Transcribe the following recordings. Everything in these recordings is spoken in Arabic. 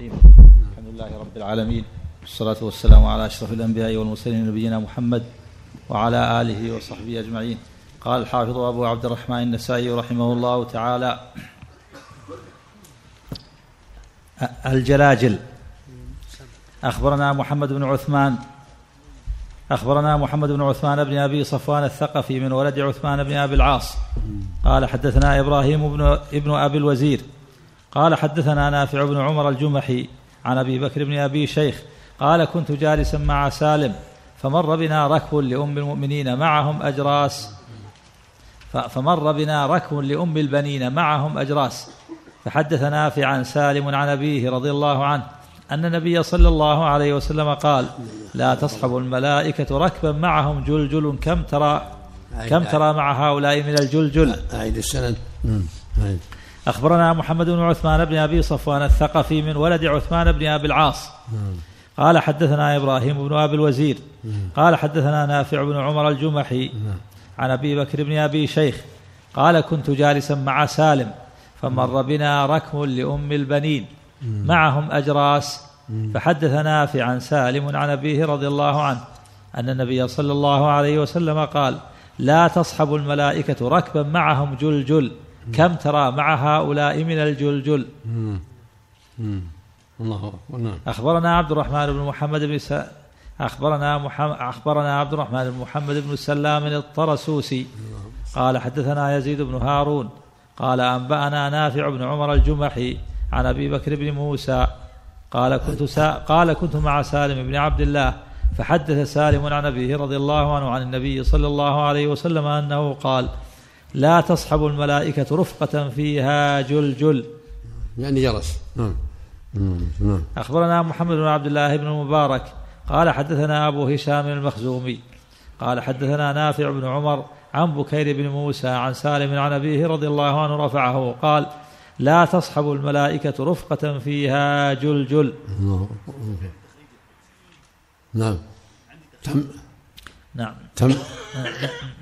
الرحيم. الحمد لله رب العالمين. والصلاة والسلام على أشرف الأنبياء والمرسلين نبينا محمد وعلى آله وصحبه أجمعين. قال الحافظ أبو عبد الرحمن النسائي رحمه الله تعالى الجلاجل. أخبرنا محمد بن عثمان. أخبرنا محمد بن عثمان بن أبي صفوان الثقفي من ولد عثمان بن أبي العاص. قال حدثنا إبراهيم بن ابن أبي الوزير. قال حدثنا نافع بن عمر الجمحي عن أبي بكر بن أبي شيخ قال كنت جالسا مع سالم فمر بنا ركب لأم المؤمنين معهم أجراس. فمر بنا ركب لأم البنين معهم أجراس. فحدث نافع عن سالم عن أبيه رضي الله عنه أن النبي صلى الله عليه وسلم قال لا تصحب الملائكة ركبا معهم جلجل كم ترى كم ترى مع هؤلاء من الجلجل؟ أعيد السند. أخبرنا محمد بن عثمان بن أبي صفوان الثقفي من ولد عثمان بن أبي العاص. قال حدثنا إبراهيم بن أبي الوزير. قال حدثنا نافع بن عمر الجمحي. عن أبي بكر بن أبي شيخ. قال كنت جالسا مع سالم فمر بنا ركم لأم البنين. معهم أجراس. فحدث نافع عن سالم عن أبيه رضي الله عنه أن النبي صلى الله عليه وسلم قال لا تصحب الملائكة ركبا معهم جلجل. كم ترى مع هؤلاء من الجلجل؟ الله نعم. أخبرنا عبد الرحمن بن محمد بن س... أخبرنا محمد أخبرنا عبد الرحمن بن محمد بن سلام الطرسوسي. قال حدثنا يزيد بن هارون. قال أنبأنا نافع بن عمر الجمحي عن أبي بكر بن موسى. قال كنت سا... قال كنت مع سالم بن عبد الله فحدث سالم عن أبيه رضي الله عنه عن النبي صلى الله عليه وسلم أنه قال لا تصحب الملائكة رفقة فيها جلجل. يعني جرس. نعم. نعم. أخبرنا محمد بن عبد الله بن المبارك قال حدثنا أبو هشام المخزومي قال حدثنا نافع بن عمر عن بكير بن موسى عن سالم عن أبيه رضي الله عنه رفعه قال لا تصحب الملائكة رفقة فيها جلجل. نعم. تم. نعم. تم.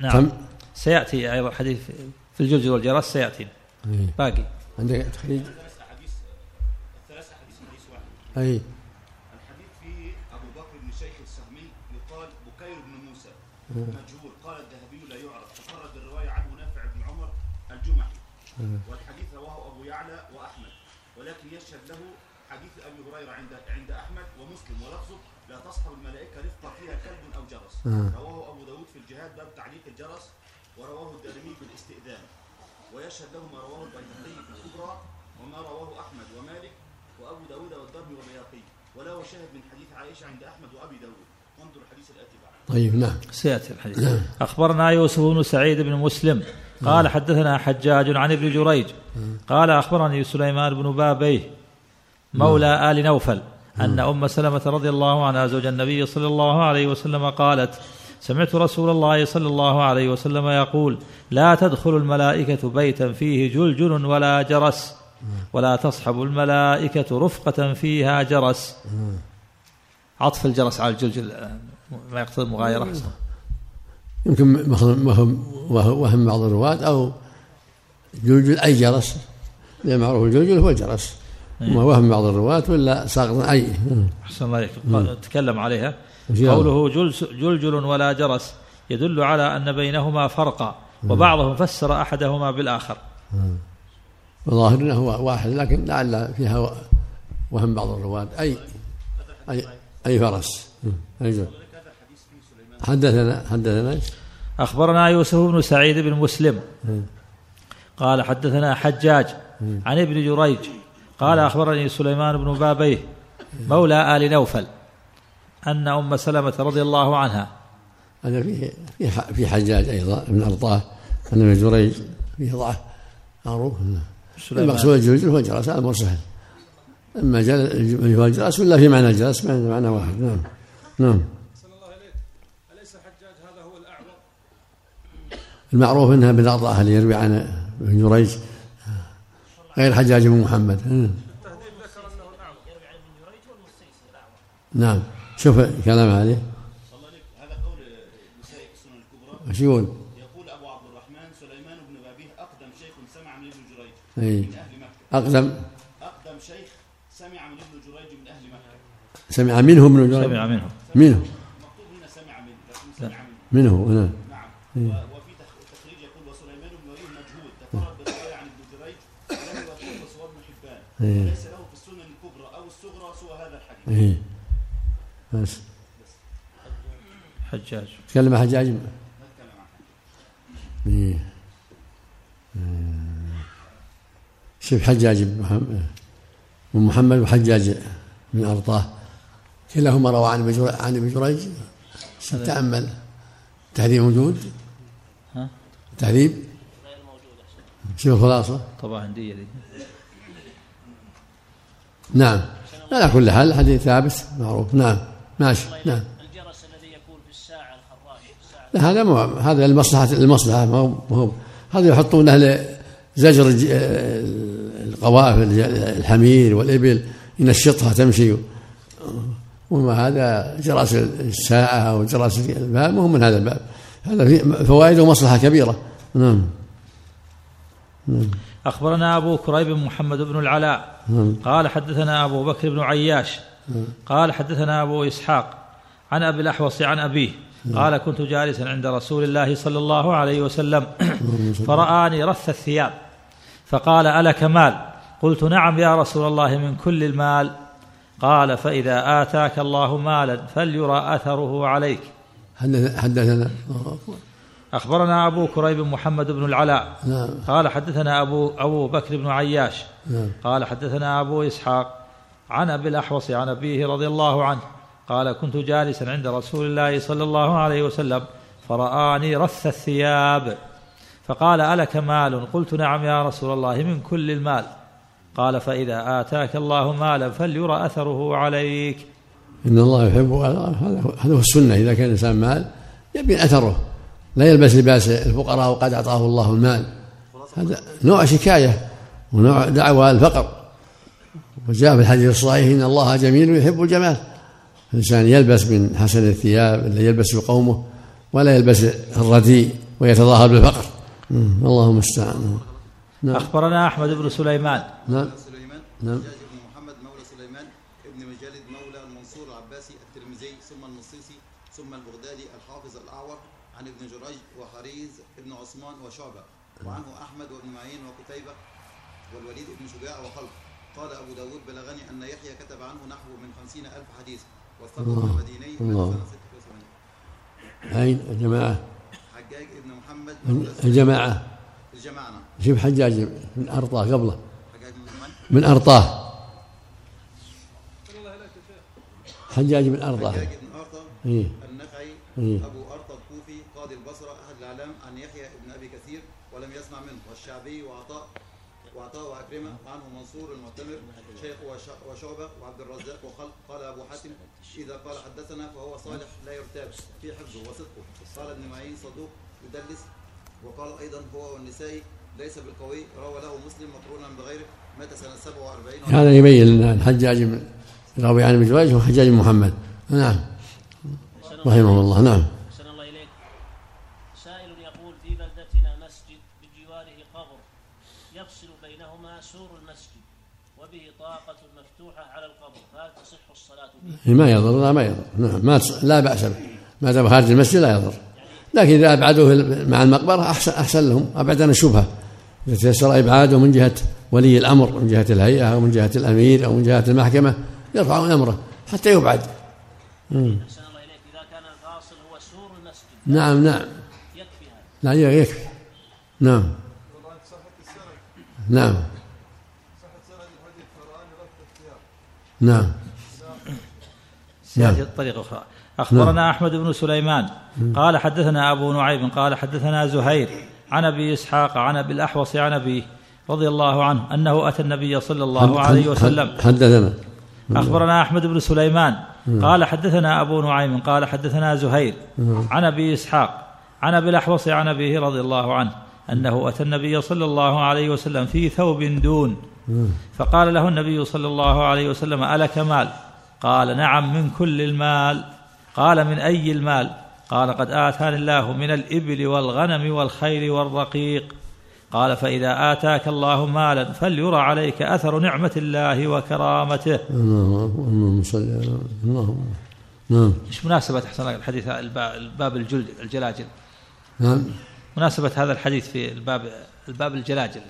نعم. تم سيأتي أيضا حديث في الجلجل والجرس سيأتي. إيه. باقي. عندك تخريج أي. الحديث فيه أبو بكر بن شيخ السهمي يقال بكير بن موسى. مجهول. قال الذهبي لا يعرف. تفرد الرواية عنه نافع بن عمر الجمحي. والحديث رواه أبو يعلى وأحمد. ولكن يشهد له حديث أبي هريرة عند عند أحمد ومسلم. ولفظه لا تصحب الملائكة رفقه فيها كلب أو جرس. رواه أبو داود في الجهاد باب تعليق الجرس. ورواه الدارمي بالاستئذان. ويشهد له ما رواه البيهقي في الكبرى وما رواه أحمد ومالك وأبو داود والدرمي والبيهقي وله شاهد من حديث عائشة عند أحمد وأبي داود. وانظر الحديث الآتي بعد. طيب نعم. سيأتي الحديث. أخبرنا يوسف بن سعيد بن مسلم. قال حدثنا حجاج عن ابن جريج. قال أخبرني سليمان بن بابيه مولى آل نوفل أن أم سلمة رضي الله عنها زوج النبي صلى الله عليه وسلم قالت سمعت رسول الله صلى الله عليه وسلم يقول لا تدخل الملائكة بيتا فيه جلجل ولا جرس ولا تصحب الملائكة رفقة فيها جرس. عطف الجرس على الجلجل ما يقتضي المغايرة أحسن. يمكن وهم وهم بعض الرواة أو جلجل أي جرس لأن معروف الجلجل هو الجرس وما وهم بعض الرواة ولا ساقط أي. أحسن الله قال- تكلم عليها. قوله جلس جلجل ولا جرس يدل على أن بينهما فرقا وبعضهم فسر أحدهما بالآخر. وظاهر إنه هو واحد لكن لعل فيها وهم بعض الرواة. اي اي أي فرس. جل. حدثنا حدثنا؟ أخبرنا يوسف بن سعيد بن مسلم. قال حدثنا حجاج عن ابن جريج. قال أخبرني سليمان بن بابيه مولى آل نوفل. أن أم سلمة رضي الله عنها. هذا فيه في في حجاج أيضا ابن أرطاه ان ابن جريج فيه ضعف معروف. المقصود الجلجل هو الجرس هذا أمر سهل. أما جل هو الجرس ولا في معنى الجرس معنى واحد. نعم. نعم. أحسن الله إليك أليس الحجاج هذا هو الأعور المعروف إنها ابن أرطاه اللي يروي عن ابن جريج غير حجاج بن محمد. التهذيب ذكر أنه الأعور نعم. شوف كلام عليه هذا. قول في السنن الكبرى إيش يقول؟ يقول أبو عبد الرحمن سليمان بن بابيه أقدم شيخ سمع من ابن جريج اي من أهل مكة. أقدم؟ أقدم شيخ سمع من ابن جريج من أهل مكة. سمع منه ابن جريج؟ سمع منه. منه. مكتوب هنا سمع منه لكن سمع منه. منه نعم. نعم و- وفي تخ- تخريج يقول وسليمان بن وليه مجهول تفرد بالرواية عن ابن جريج ولم يوثقه سوى ابن حبان. إيه. وليس له في السنن الكبرى أو الصغرى سوى هذا الحديث. إيه. بس. حجاج. تكلم حجاج؟ نتكلم عن إيه. آه. شوف حجاج بن محمد بن محمد وحجاج بن أرطاه. كلاهما روى عن عن ابن جريج. تأمل تهذيب موجود؟ ها؟ تهذيب شوف الخلاصة. طبعا عندي ذي نعم. على كل حال الحديث ثابت معروف. نعم. ماشي نعم. الجرس الذي يكون في الساعة لا هذا مو هذا المصلحة المصلحة ما هو ما هو هذا يحطونه لزجر الج- القوافل الحمير والإبل ينشطها تمشي. وما هذا جرس الساعة أو جرس الباب ما هو من هذا الباب. هذا فيه فوائد ومصلحة كبيرة. نعم. أخبرنا أبو كريب محمد بن العلاء. قال حدثنا أبو بكر بن عياش. قال حدثنا أبو إسحاق عن أبي الأحوص عن أبيه قال كنت جالسا عند رسول الله صلى الله عليه وسلم فرآني رث الثياب فقال ألك مال قلت نعم يا رسول الله من كل المال قال فإذا آتاك الله مالا فليرى أثره عليك حدث- حدثنا؟ أخبرنا أبو كريب محمد بن العلاء نعم. قال حدثنا أبو أبو بكر بن عياش نعم. قال حدثنا أبو إسحاق عن أبي الأحوص عن أبيه رضي الله عنه قال كنت جالسا عند رسول الله صلى الله عليه وسلم فرآني رث الثياب. فقال ألك مال؟ قلت نعم يا رسول الله من كل المال. قال فإذا آتاك الله مالا فليرى أثره عليك. إن الله يحب هذا هو السنة. إذا كان الإنسان مال يبين أثره. لا يلبس لباس الفقراء وقد أعطاه الله المال. هذا نوع شكاية ونوع دعوة الفقر. وجاء في الحديث الصحيح إن الله جميل يحب الجمال. الإنسان يلبس من حسن الثياب اللي يلبس قومه ولا يلبس الرديء ويتظاهر بالفقر. اللهم المستعان. نعم. أخبرنا أحمد بن سليمان. نعم. سليمان نعم. بن محمد مولى سليمان ابن مجالد مولى المنصور العباسي الترمذي ثم النصيصي ثم البغدادي الحافظ الاعور عن ابن جريج وحريز ابن عثمان وشعبه وعنه أحمد وإبن معين وقتيبة والوليد بن شجاع وخلق قال أبو داود بلغني أن يحيى كتب عنه نحو من خمسين ألف حديث المديني الله. سنة 86 أين الجماعة؟ حجاج ابن محمد. الجماعة. الجماعة. نعم. شوف حجاج من أرطاه قبله. حجاج بن محمد. من أرطاه. حجاج بن أرطاه. حجاج بن ارطى إيه. النخعي. إيه. أبو أرطى الكوفي. قاضي البصرة. أحد الأعلام. عن يحيى بن أبي كثير. ولم يسمع منه. والشعبي وعطاء. وعطاء وأكرمة وعنه منصور المعتمر شيخ وش- وشعبة وعبد الرزاق وخلق قال أبو حاتم إذا قال حدثنا فهو صالح لا يرتاب في حفظه وصدقه قال ابن معين صدوق يدلس وقال أيضا هو والنسائي ليس بالقوي روى له مسلم مقرونا بغيره مات سنة 47 هذا يبين الحجاج راوي عن ابن جريج هو حجاج بن محمد. نعم. رحمه الله نعم أحسن الله إليك سائل يقول في بلدتنا مسجد بجواره قبر يفصل بينهما سور المسجد وبه طاقة مفتوحة على القبر فهل تصح الصلاة فيه؟ ما يضر لا ما يضر. نعم ما لا بأس به. ما دام خارج المسجد لا يضر. لكن إذا أبعدوه مع المقبرة أحسن أحسن لهم. أبعد عن الشبهة. إذا تيسر إبعاده من جهة ولي الأمر من جهة الهيئة أو من جهة الأمير أو من جهة المحكمة يرفعون أمره حتى يبعد. أحسن الله إليك. إذا كان الفاصل هو سور المسجد. نعم نعم. يكفي هذا. لا يكفي. نعم. نعم صحة سند الحديث فرآني رث الثياب نعم. سيأتي نعم. طريقة أخرى أخبرنا أحمد بن سليمان. قال حدثنا أبو نعيم قال حدثنا زهير عن أبي إسحاق عن أبي الأحوص عن أبيه رضي الله عنه أنه أتى النبي صلى الله عليه وسلم. حدثنا. أخبرنا أحمد بن سليمان. قال حدثنا أبو نعيم قال حدثنا زهير عن أبي إسحاق عن أبي الأحوص عن أبيه رضي الله عنه أنه أتى النبي صلى الله عليه وسلم في ثوب دون. فقال له النبي صلى الله عليه وسلم ألك مال؟ قال نعم من كل المال. قال من أي المال؟ قال قد آتاني الله من الإبل والغنم والخيل والرقيق. قال فإذا آتاك الله مالا فليرى عليك أثر نعمة الله وكرامته. اللهم صل على اللهم نعم. إيش مناسبة أحسن الحديث الباب, الباب الجلد الجلاجل؟ نعم. مناسبة هذا الحديث في الباب الباب الجلاجل.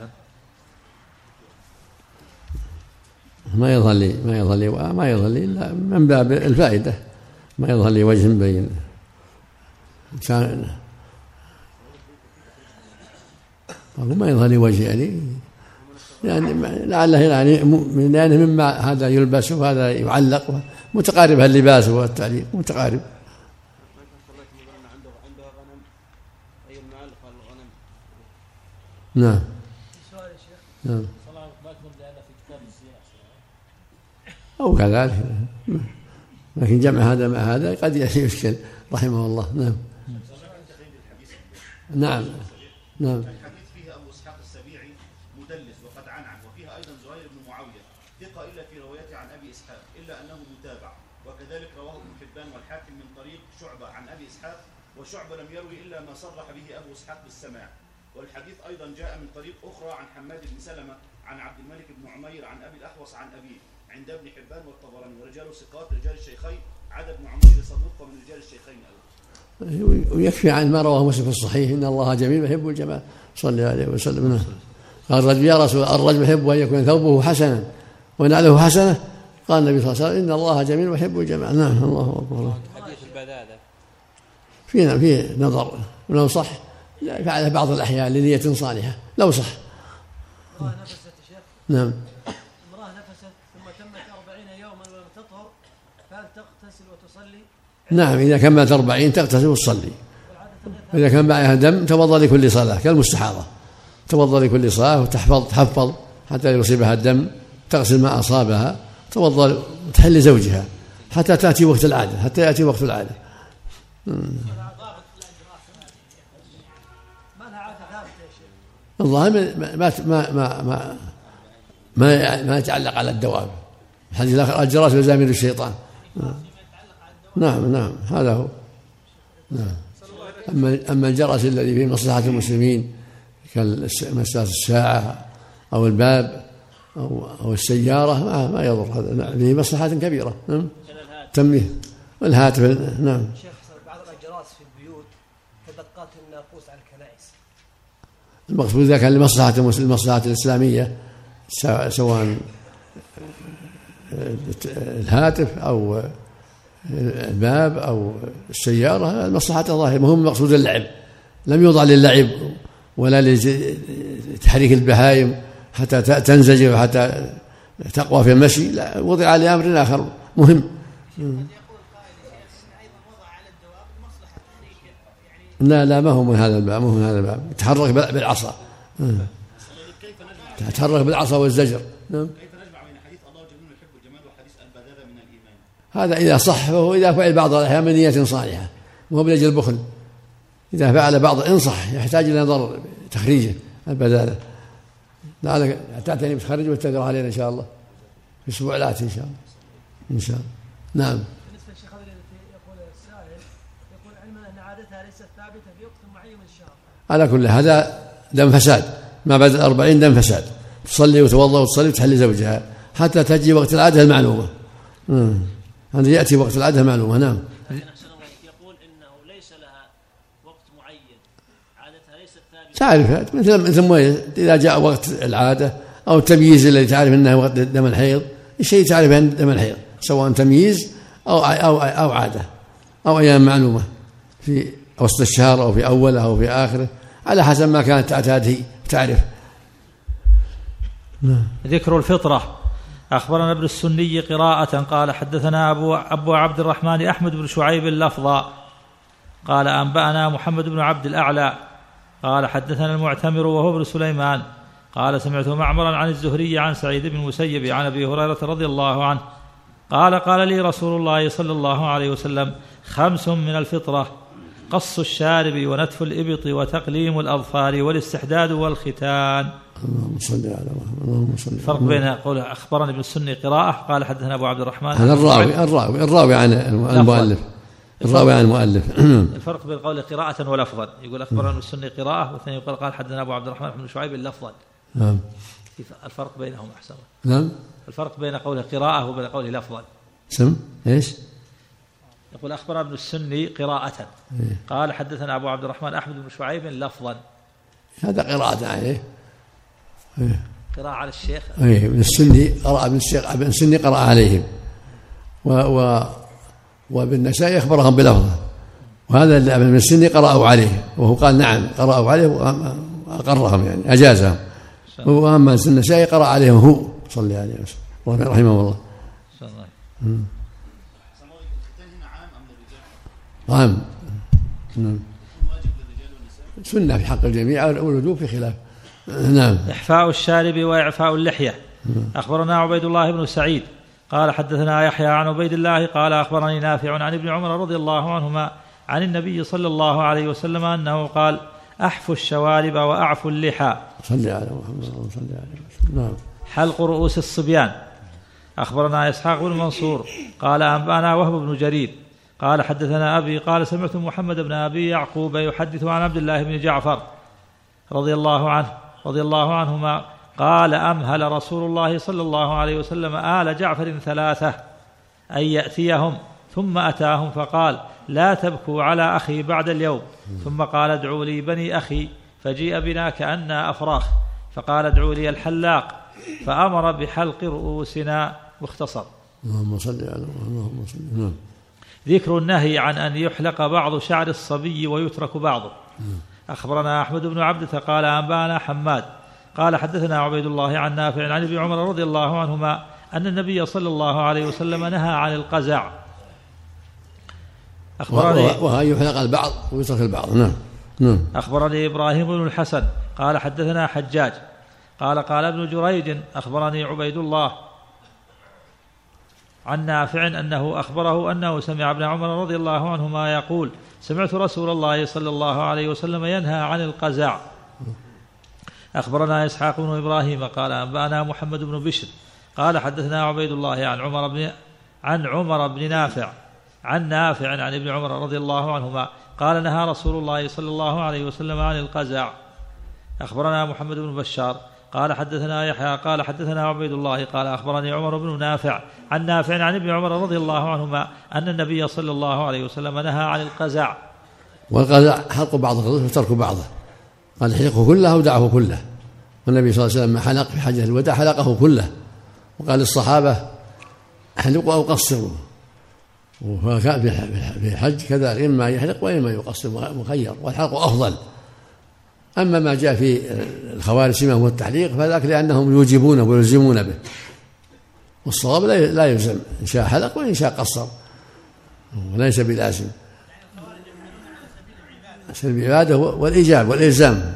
ما يظهر ما يظهر ما يظهر إلا من باب الفائدة. ما يظهر لي وجه بين. كان ما يظهر لي وجه يعني. يعني لعله يعني من يعني مما هذا يلبس وهذا يعلق متقارب اللباس والتعليق متقارب. نعم. نعم. أو كذلك. لكن جمع هذا مع هذا قد يشكل رحمه الله. نعم. نعم. نعم. الحديث فيه أبو إسحاق السبيعي مدلس وقد أيضا زهير بن معاوية. ثقة إلا في روايته عن أبي إسحاق إلا أنه متابع. وكذلك رواه ابن حبان والحاكم من طريق شعبة عن أبي إسحاق وشعبة لم يروي إلا ما صرح به أبو إسحاق بالسماع. والحديث أيضا جاء من طريق أخرى عن حماد بن سلمة عن عبد الملك بن عمير عن أبي الأحوص عن أبيه. عند ابن حبان والطبراني ورجال ثقات رجال الشيخين عدا ابن عمير صدوق ومن رجال الشيخين أيضا. ويكفي عن ما رواه مسلم في الصحيح إن الله جميل يحب الجمال صلى الله عليه وسلم. نعم. قال الرجل يا رسول الرجل يحب أن يكون ثوبه حسنا ونعله حسنة؟ قال النبي صلى الله عليه وسلم إن الله جميل ويحب الجمال نعم. الله أكبر. حديث البذاذة. في في نظر. ولو صح لا فعل بعض الأحيان لنية صالحة. لو صح. نعم امرأة نفست ثم تمت أربعين يوما ولم تطهر فهل تغتسل نعم إذا كملت أربعين تغتسل وتصلي. إذا كان معها دم توضأ لكل صلاة كالمستحاضة. توضأ لكل صلاة وتحفظ تحفظ حتى يصيبها الدم تغسل ما أصابها توضأ وتحل لزوجها حتى تأتي وقت العادة حتى يأتي وقت العادة. الظاهر ما ما ما ما ما, ما, يتعلق على الدواب الحديث الآخر الجراس وزامل الشيطان. نعم نعم هذا هو. نعم. أما أما الجرس الذي فيه مصلحة المسلمين كمسألة الساعة أو الباب أو أو السيارة ما ما يضر هذا. نعم فيه مصلحة كبيرة. نعم. تنبيه. والهاتف نعم. شيخ بعض الأجراس في البيوت كدقات الناقوس على الكنائس. المقصود إذا كان لمصلحة المصلحة الإسلامية سواء سواء الهاتف أو الباب أو السيارة المصلحة ظاهرة مهم مقصود اللعب. لم يوضع للعب ولا لتحريك البهائم حتى تنزجر وحتى تقوى في المشي لا وضع لأمر آخر. مهم. لا لا ما هو من هذا الباب ما هو من هذا الباب. يتحرك بال- بالعصا. يتحرك بالعصا والزجر. نعم كيف نجمع بين حديث الله جميل يحب الجمال وحديث البذاذه من الايمان هذا إذا صح فهو إذا فعل بعض الأحيان من نية صالحة وهو بلجل البخل. إذا فعل بعض إن صح يحتاج إلى نظر تخريجه. البذالة لعلك تعتني بتخرج وتقرأ علينا إن شاء الله. في أسبوع الآتي إن شاء الله. إن شاء الله. نعم. بالنسبة للشيخ هذا يقول السائل يقول علما أن عادتها ليست ثابتة في وقت معين من الشهر على كل هذا دم فساد. ما بعد الأربعين دم فساد. تصلي وتوضأ وتصلي وتحلي زوجها حتى تجي وقت العادة المعلومة. مم. هذا يأتي وقت العادة المعلومة نعم. لكن أحسن الله يقول إنه ليس لها وقت معين. عادتها ليست ثابتة. تعرف مثل مثل إذا جاء وقت العادة أو التمييز الذي تعرف إنه وقت دم الحيض الشيء تعرف انه دم الحيض سواء تمييز أو أو أو عادة أو أيام معلومة في وسط الشهر أو في أوله أو في آخره على حسب ما كانت تعتاد هي تعرف ذكر الفطرة. أخبرنا ابن السني قراءة قال حدثنا أبو, أبو عبد الرحمن أحمد بن شعيب لفظا قال أنبأنا محمد بن عبد الأعلى. قال حدثنا المعتمر وهو ابن سليمان. قال سمعت معمرا عن الزهري عن سعيد بن المسيب عن أبي هريرة رضي الله عنه. قال قال لي رسول الله صلى الله عليه وسلم خمس من الفطرة. قص الشارب ونتف الإبط وتقليم الأظفار والاستحداد والختان. اللهم صل على محمد اللهم صل الفرق بين قول أخبرني ابن السني قراءة قال حدثنا أبو عبد الرحمن هذا الراوي الراوي الراوي عن المؤلف. الراوي عن المؤلف. الفرق بين قوله قراءة ولفظا يقول أخبرنا ابن السني قراءة والثاني يقول قال حدثنا أبو عبد الرحمن بن شعيب لفظا. نعم. الفرق بينهم أحسن نعم. الفرق بين قوله قراءة وبين قوله لفظا. سم إيش؟ يقول أخبرنا ابن السني قراءة. إيه. قال حدثنا أبو عبد الرحمن أحمد بن شعيب لفظا. هذا قراءة عليه قراءة على الشيخ. اي ابن السني قرأ ابن الشيخ ابن السني قرأ عليهم. و و وابن النسائي أخبرهم بلفظه. وهذا اللي ابن السني قرأوا عليه. وهو قال نعم قرأوا عليه واقرهم يعني أجازهم. وأما النسائي قرأ عليهم هو صلى عليه وسلم رحمه الله صلى الله عليه سماوي الختان هنا عام ام نعم. والنساء؟ سنة في حق الجميع والوجوب في خلاف. نعم. إحفاء الشارب وإعفاء اللحية. أخبرنا عبيد الله بن سعيد قال حدثنا يحيى عن عبيد الله قال أخبرني نافع عن ابن عمر رضي الله عنهما عن النبي صلى الله عليه وسلم أنه قال أحفوا الشوارب وأعفوا اللحى. صلي على محمد صلى عليه وسلم نعم. حلق رؤوس الصبيان. أخبرنا إسحاق بن منصور قال أنبأنا وهب بن جرير قال حدثنا أبي قال سمعت محمد بن أبي يعقوب يحدث عن عبد الله بن جعفر رضي الله عنه رضي الله عنهما قال أمهل رسول الله صلى الله عليه وسلم آل جعفر ثلاثة أن يأتيهم ثم أتاهم فقال لا تبكوا على أخي بعد اليوم. ثم قال ادعوا لي بني أخي فجيء بنا كأنا أفراخ. فقال ادعوا لي الحلاق. فأمر بحلق رؤوسنا واختصر. اللهم صل على اللهم صل نعم. ذكر النهي عن أن يحلق بعض شعر الصبي ويترك بعضه. أخبرنا أحمد بن عبدة قال أنبأنا حماد. قال حدثنا عبيد الله عن نافع عن ابن عمر رضي الله عنهما أن النبي صلى الله عليه وسلم نهى عن القزع. أخبرني وهي يحلق البعض ويترك البعض. نعم. نعم. أخبرني إبراهيم بن الحسن قال حدثنا حجاج. قال قال ابن جريج أخبرني عبيد الله عن نافع أنه أخبره أنه سمع ابن عمر رضي الله عنهما يقول سمعت رسول الله صلى الله عليه وسلم ينهى عن القزع. أخبرنا إسحاق بن إبراهيم قال أنبأنا محمد بن بشر قال حدثنا عبيد الله عن عمر بن عن عمر بن نافع عن نافع عن ابن عمر رضي الله عنهما قال نهى رسول الله صلى الله عليه وسلم عن القزع. أخبرنا محمد بن بشار قال حدثنا يحيى قال حدثنا عبيد الله قال أخبرني عمر بن نافع عن نافع عن ابن عمر رضي الله عنهما أن النبي صلى الله عليه وسلم نهى عن القزع. والقزع حلق بعض الرؤوس وترك بعضه. قال احلقه كله أو دعه كله. والنبي صلى الله عليه وسلم حلق في حجة الوداع حلقه كله. وقال للصحابه احلقوا أو قصروا. وكان في الحج كذلك إما يحلق وإما يقصر مخير والحلق أفضل. أما ما جاء في الخوارج فيما هو التحليق فذاك لأنهم يوجبونه ويلزمون به. والصواب لا يلزم. إن شاء حلق وإن شاء قصر. وليس بلازم. سبيل العبادة والإيجاب والإلزام.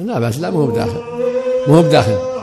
لا بأس لا مو بداخل. مو بداخل.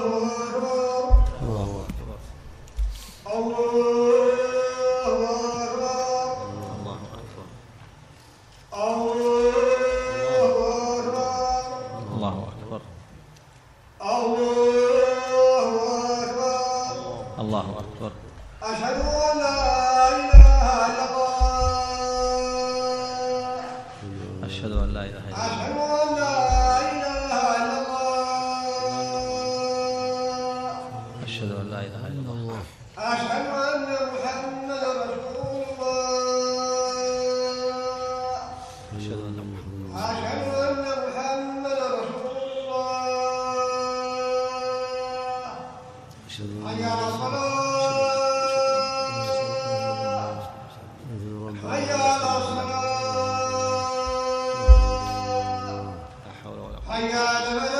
I got a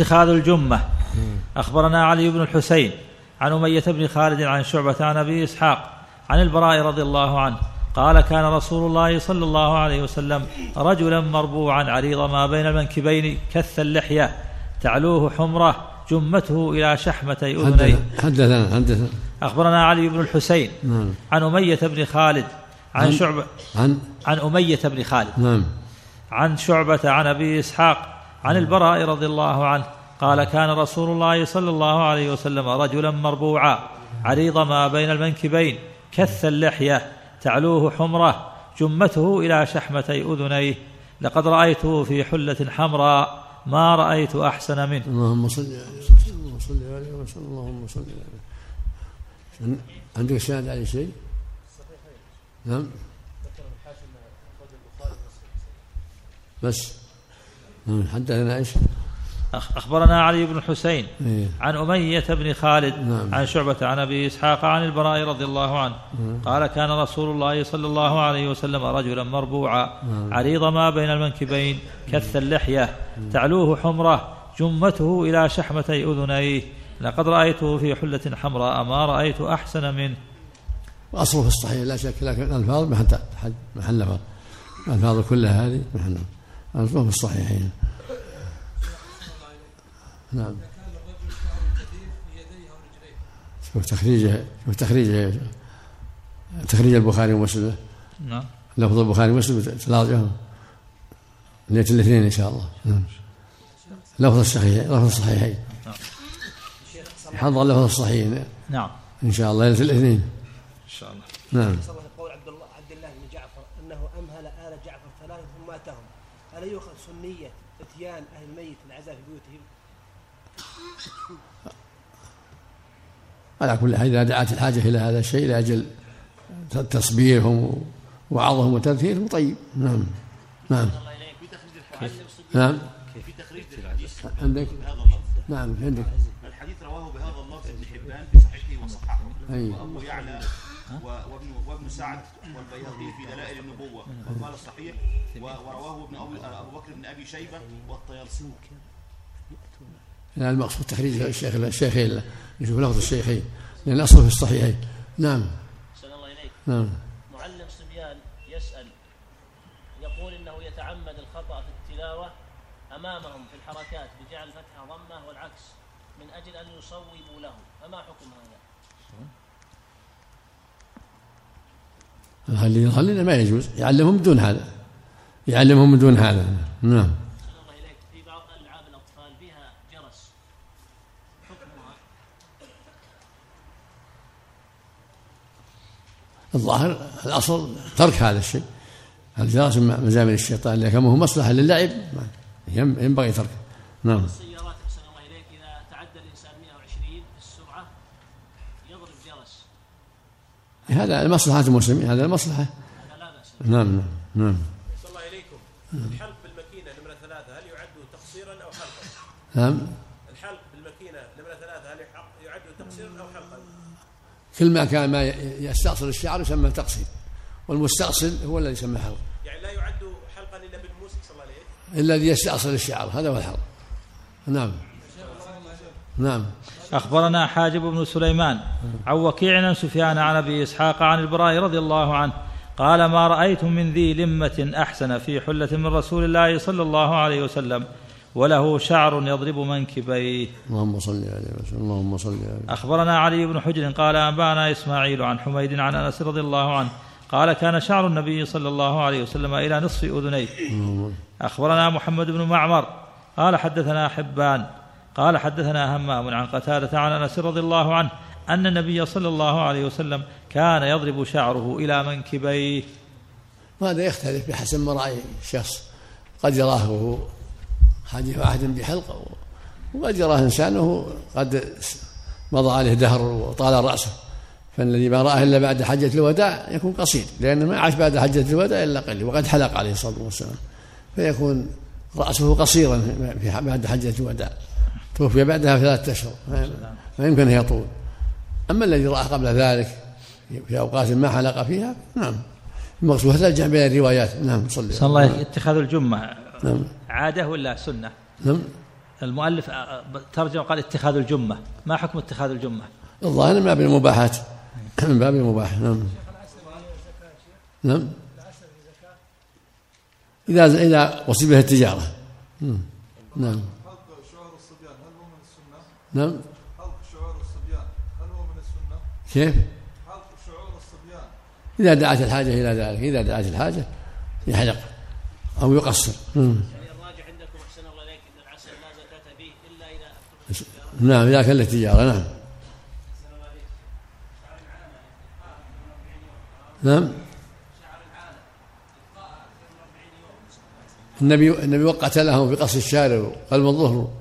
اتخاذ الجمة. أخبرنا علي بن الحسين عن أمية بن خالد عن شعبة عن أبي إسحاق عن البراء رضي الله عنه قال كان رسول الله صلى الله عليه وسلم رجلا مربوعا عريض ما بين المنكبين كث اللحية تعلوه حمرة جمته إلى شحمتي أذنيه. حدثنا حدثنا أخبرنا علي بن الحسين نعم. عن أمية بن خالد عن عن- شعبة عن عن أمية بن خالد نعم. عن شعبة عن أبي إسحاق عن البراء رضي الله عنه قال كان رسول الله صلى الله عليه وسلم رجلا مربوعا عريض ما بين المنكبين كث اللحية تعلوه حمرة جمته إلى شحمتي أذنيه لقد رأيته في حلة حمراء ما رأيت أحسن منه. اللهم صل عليه اللهم صل عليه وسلم. اللهم صل عليه عندك شاهد على شيء؟ نعم. بس. حدثنا إيش؟ أخ- أخبرنا علي بن حسين إيه. عن أمية بن خالد نعم. عن شعبة عن أبي إسحاق عن البراء رضي الله عنه. قال كان رسول الله صلى الله عليه وسلم رجلا مربوعا عريض ما بين المنكبين كث اللحية. تعلوه حمرة جمته إلى شحمتي أذنيه. لقد رأيته في حلة حمراء ما رأيت أحسن منه. وأصله في الصحيح لا شك لكن الألفاظ محل محل الألفاظ كلها هذه محلها في الصحيحين. نعم. شوف تخريجه شوف تخريجه تخريج البخاري ومسلم. نعم. لفظ البخاري ومسلم تلاقيهم ليله الاثنين إن شاء الله. نعم. لفظ الصحيح لفظ الصحيحين. حضر لفظ الصحيحين نعم. إن شاء الله ليلة الاثنين. إن شاء الله. نعم صلى قول عبد الله عبد الله بن جعفر انه امهل ال جعفر ثلاثة ثم الا يؤخذ سنية إتيان أهل الميت العزاء في بيوتهم؟ على كل حال إذا دعت الحاجة إلى هذا الشيء لأجل تصبيرهم ووعظهم وتذكيرهم طيب. نعم. نعم. نعم. في تخريج الحديث عندك؟ نعم عندك. الحديث رواه بهذا اللفظ ابن حبان في صحيحه وصححه وابو يعلى وابن وابن سعد والبيهقي في دلائل النبوة. وقال الصحيح ورواه ابن أبي أبو بكر بن أبي شيبة والطيالسي يعني المقصود تخريج الشيخ الشيخين نشوف لفظ الشيخين لأن الأصل في الصحيحين نعم. أحسن الله إليك. نعم. معلم صبيان يسأل يقول إنه يتعمد الخطأ في التلاوة أمامهم في الحركات بجعل فتحة ضمة والعكس من أجل أن يصوبوا له. فما حكم هذا؟ يظهر لنا ما يجوز. يعلمهم بدون هذا. يعلمهم بدون هذا. نعم. الظاهر الأصل ترك هذا الشيء. الجرس من مزامن الشيطان لكن هو مصلحة للعب. ينبغي تركه. نعم السيارات أحسن الله إليك إذا تعدى الإنسان 120 في السرعة يضرب جرس هذا المصلحة المسلمين هذا المصلحة نعم نعم نعم إليكم الحلق بالماكينة نمرة ثلاثة هل يعد تقصيرا أو حلقا؟ نعم الحلق بالماكينة نمرة ثلاثة هل يعد تقصيرا أو حلقا؟ كل ما كان ما يستأصل الشعر يسمى تقصير والمستأصل هو الذي يسمى حلق يعني لا يعد حلقا إلا بالموسك صلى الله عليه الذي يستأصل الشعر هذا هو الحلق نعم نعم. أخبرنا حاجب بن سليمان عن وكيع عن سفيان عن أبي إسحاق عن البراء رضي الله عنه قال ما رأيت من ذي لمة أحسن في حلة من رسول الله صلى الله عليه وسلم وله شعر يضرب منكبيه. اللهم صل عليه وسلم اللهم صل عليه. أخبرنا علي بن حجر قال أنبأنا إسماعيل عن حميد عن أنس رضي الله عنه قال كان شعر النبي صلى الله عليه وسلم إلى نصف أذنيه. أخبرنا محمد بن معمر قال حدثنا حبان قال حدثنا همام عن قتادة عن أنس رضي الله عنه أن النبي صلى الله عليه وسلم كان يضرب شعره إلى منكبيه. وهذا يختلف بحسب ما رأي الشخص قد يراه حديث واحد بحلقة وقد يراه إنسان وهو قد مضى عليه دهر وطال رأسه. فالذي ما رآه إلا بعد حجة الوداع يكون قصير لأنه ما عاش بعد حجة الوداع إلا قليل وقد حلق عليه الصلاة والسلام. فيكون رأسه قصيرا بعد حجة الوداع. توفي بعدها بثلاثة أشهر ما يمكن أن يطول. أما الذي رآه قبل ذلك في أوقات ما حلق فيها نعم. المقصود هذا الجمع بين الروايات. نعم صلي. صلى الله عليه اتخاذ الجمة نعم. عادة ولا سنة؟ نعم. المؤلف آه، ترجم قال اتخاذ الجمة. ما حكم اتخاذ الجمة؟ الظاهر من باب المباحات. من باب المباح نعم. نعم. إذا إذا بها التجارة. مم. نعم حلق شعور الصبيان هل هو من السنة؟ نعم حلق شعور الصبيان. هل هو من السنة؟ كيف؟ حلق شعور الصبيان. إذا دعت الحاجة إلى ذلك إذا دعت الحاجة يحلق أو يقصر. مم. يعني الراجح عندكم أحسن الله إليك إن العسل لا زكاة به إلا إذا اكتب نعم إذا كان التجارة نعم. نعم. النبي النبي وقت لهم بقص الشارع وقلب الظهر.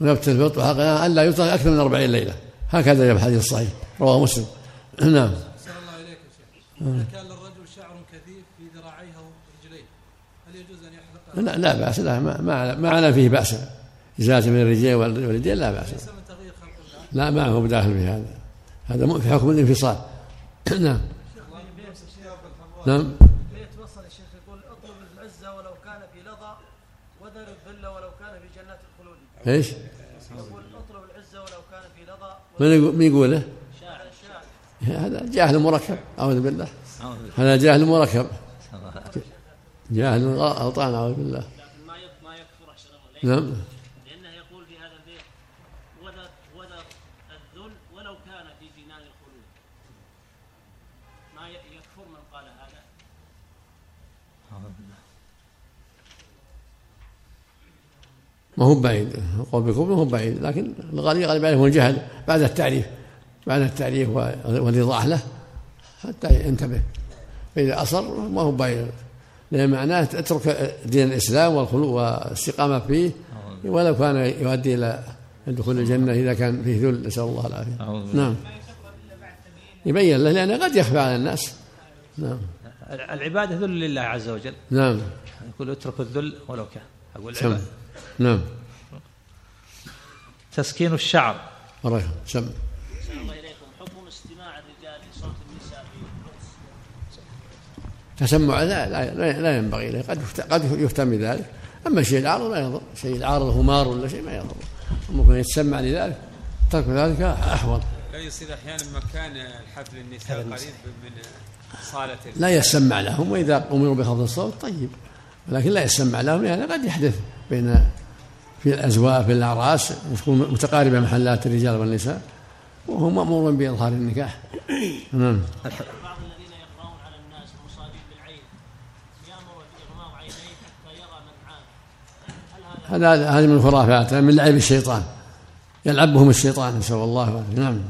ونبت الفطر وحقنا ألا يطلق أكثر من أربعين ليلة. هكذا الحديث الصحيح رواه مسلم. نعم. أحسن الله إليك يا شيخ. إذا كان للرجل شعر كثيف في ذراعيه ورجليه هل يجوز أن يحلقها؟ لا, لا بأس لا ما ما ما على فيه بأس. إزالة من الرجال واليدين لا بأس. ليس من تغيير خلق الله. لا ما هو بداخل في هذا. هذا مو في حكم الانفصال. نعم. نعم. يتوصل الشيخ يقول اطلب العزة ولو كان في لظى وذر الذل ولو كان في جنات الخلود. إيش؟ يقول اطلب العزة ولو كان في لظى من يقول من يقوله؟ هذا جاهل مركب أعوذ بالله. هذا جاهل مركب. جاهل غلطان أعوذ بالله. لكن ما يك- ما يكفر احسن الله اليك نعم لأنه يقول في هذا البيت وذر وذر الذل ولو كان في جنان الخلود ما ي- يكفر من قال هذا ما هو بعيد القول بالكفر ما هو بعيد لكن الغالي غالب عليه هو الجهل بعد التعريف بعد التعريف والايضاح له حتى ينتبه. فإذا أصر ما هو بعيد. لأن معناه اترك دين الإسلام والخلو والاستقامة فيه ولو كان يؤدي إلى دخول الجنة إذا كان فيه ذل نسأل الله العافية. نعم. يبين له لأنه قد يخفى على الناس. نعم. العبادة ذل لله عز وجل. نعم. يقول اتركوا الذل ولو كان. أقول سم. نعم. تسكين الشعر. سم الله اليكم حكم استماع الرجال لصوت النساء في القدس تسمع لا لا, لا, لا ينبغي له قد قد يهتم بذلك. أما الشيء العارض ما يضر. شيء العارض همار ولا شيء ما يضر. ممكن يتسمع لذلك ترك ذلك أحوط. لا يصير أحيانا مكان الحفل النساء قريب من صالة. ال- لا يسمع لهم وإذا أمروا بخفض الصوت طيب. ولكن لا يسمع لهم لأن قد يحدث بين في الازواج في الأعراس تكون متقاربة محلات الرجال والنساء وهو مامور بإظهار النكاح. نعم. بعض الذين يقرؤون على الناس مصابين بالعين يامر بإغماض عينيه حتى يرى من عاد. هذا هذا هذه من الخرافات من لعب الشيطان. يلعبهم الشيطان نسأل الله. العافية. نعم.